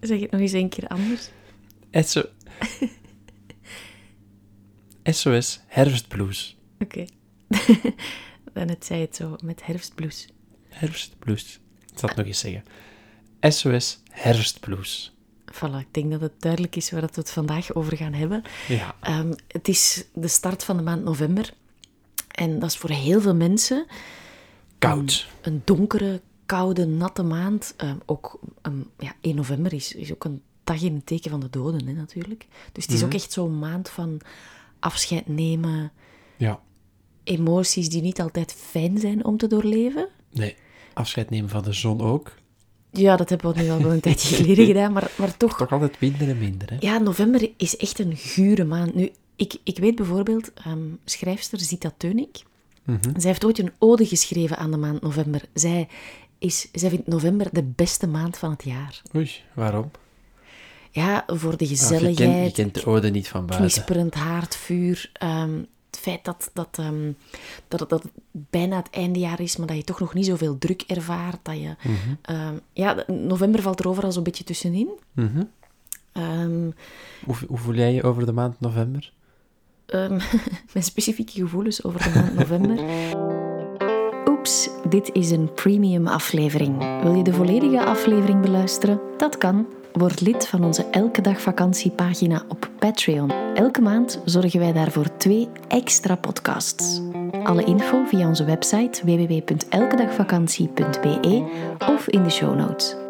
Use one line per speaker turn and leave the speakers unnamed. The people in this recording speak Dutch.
Zeg het nog eens een keer anders.
SO... SOS Herfstblues.
Oké. Net zei het zo, met herfstblues.
Herfstblues. Ik zal het nog eens zeggen. SOS Herfstblues.
Voilà, ik denk dat het duidelijk is waar we het vandaag over gaan hebben.
Ja.
Ehm, het is de start van de maand november. En dat is voor heel veel mensen
Koud.
een donkere, koude, natte maand. Ehm, ook ehm, ja, 1 november is, is ook een dag in het teken van de doden, hè, natuurlijk. Dus het is ook echt zo'n maand van afscheid nemen,
Ja.
emoties die niet altijd fijn zijn om te doorleven.
Nee. Afscheid nemen van de zon ook.
Ja, dat hebben we nu al wel een tijdje geleden gedaan, maar, maar toch.
Toch altijd minder en minder, hè?
Ja, november is echt een gure maand. Nu, ik, ik weet bijvoorbeeld, ehm, schrijfster Zita Teunik, zij heeft ooit een ode geschreven aan de maand november. Zij, is, zij vindt november de beste maand van het jaar.
Oei, waarom?
Ja, voor de
Ah, je,
gezelligheid,
kent, je kent de ode niet van buiten.
knisperend haardvuur, ehm, het feit dat, dat, ehm, dat, het, dat het bijna het eindejaar is, maar dat je toch nog niet zoveel druk ervaart. Dat je, ehm, ja, november valt er overal zo'n beetje tussenin.
Mhm. Hoe, hoe voel jij je over de maand november?
Mijn specifieke gevoelens over de maand november. Dit is een premium aflevering. Wil je de volledige aflevering beluisteren? Dat kan. Word lid van onze Elke Dag Vakantiepagina op Patreon. Elke maand zorgen wij daarvoor twee extra podcasts. Alle info via onze website www.elkedagvakantie.be of in de show notes.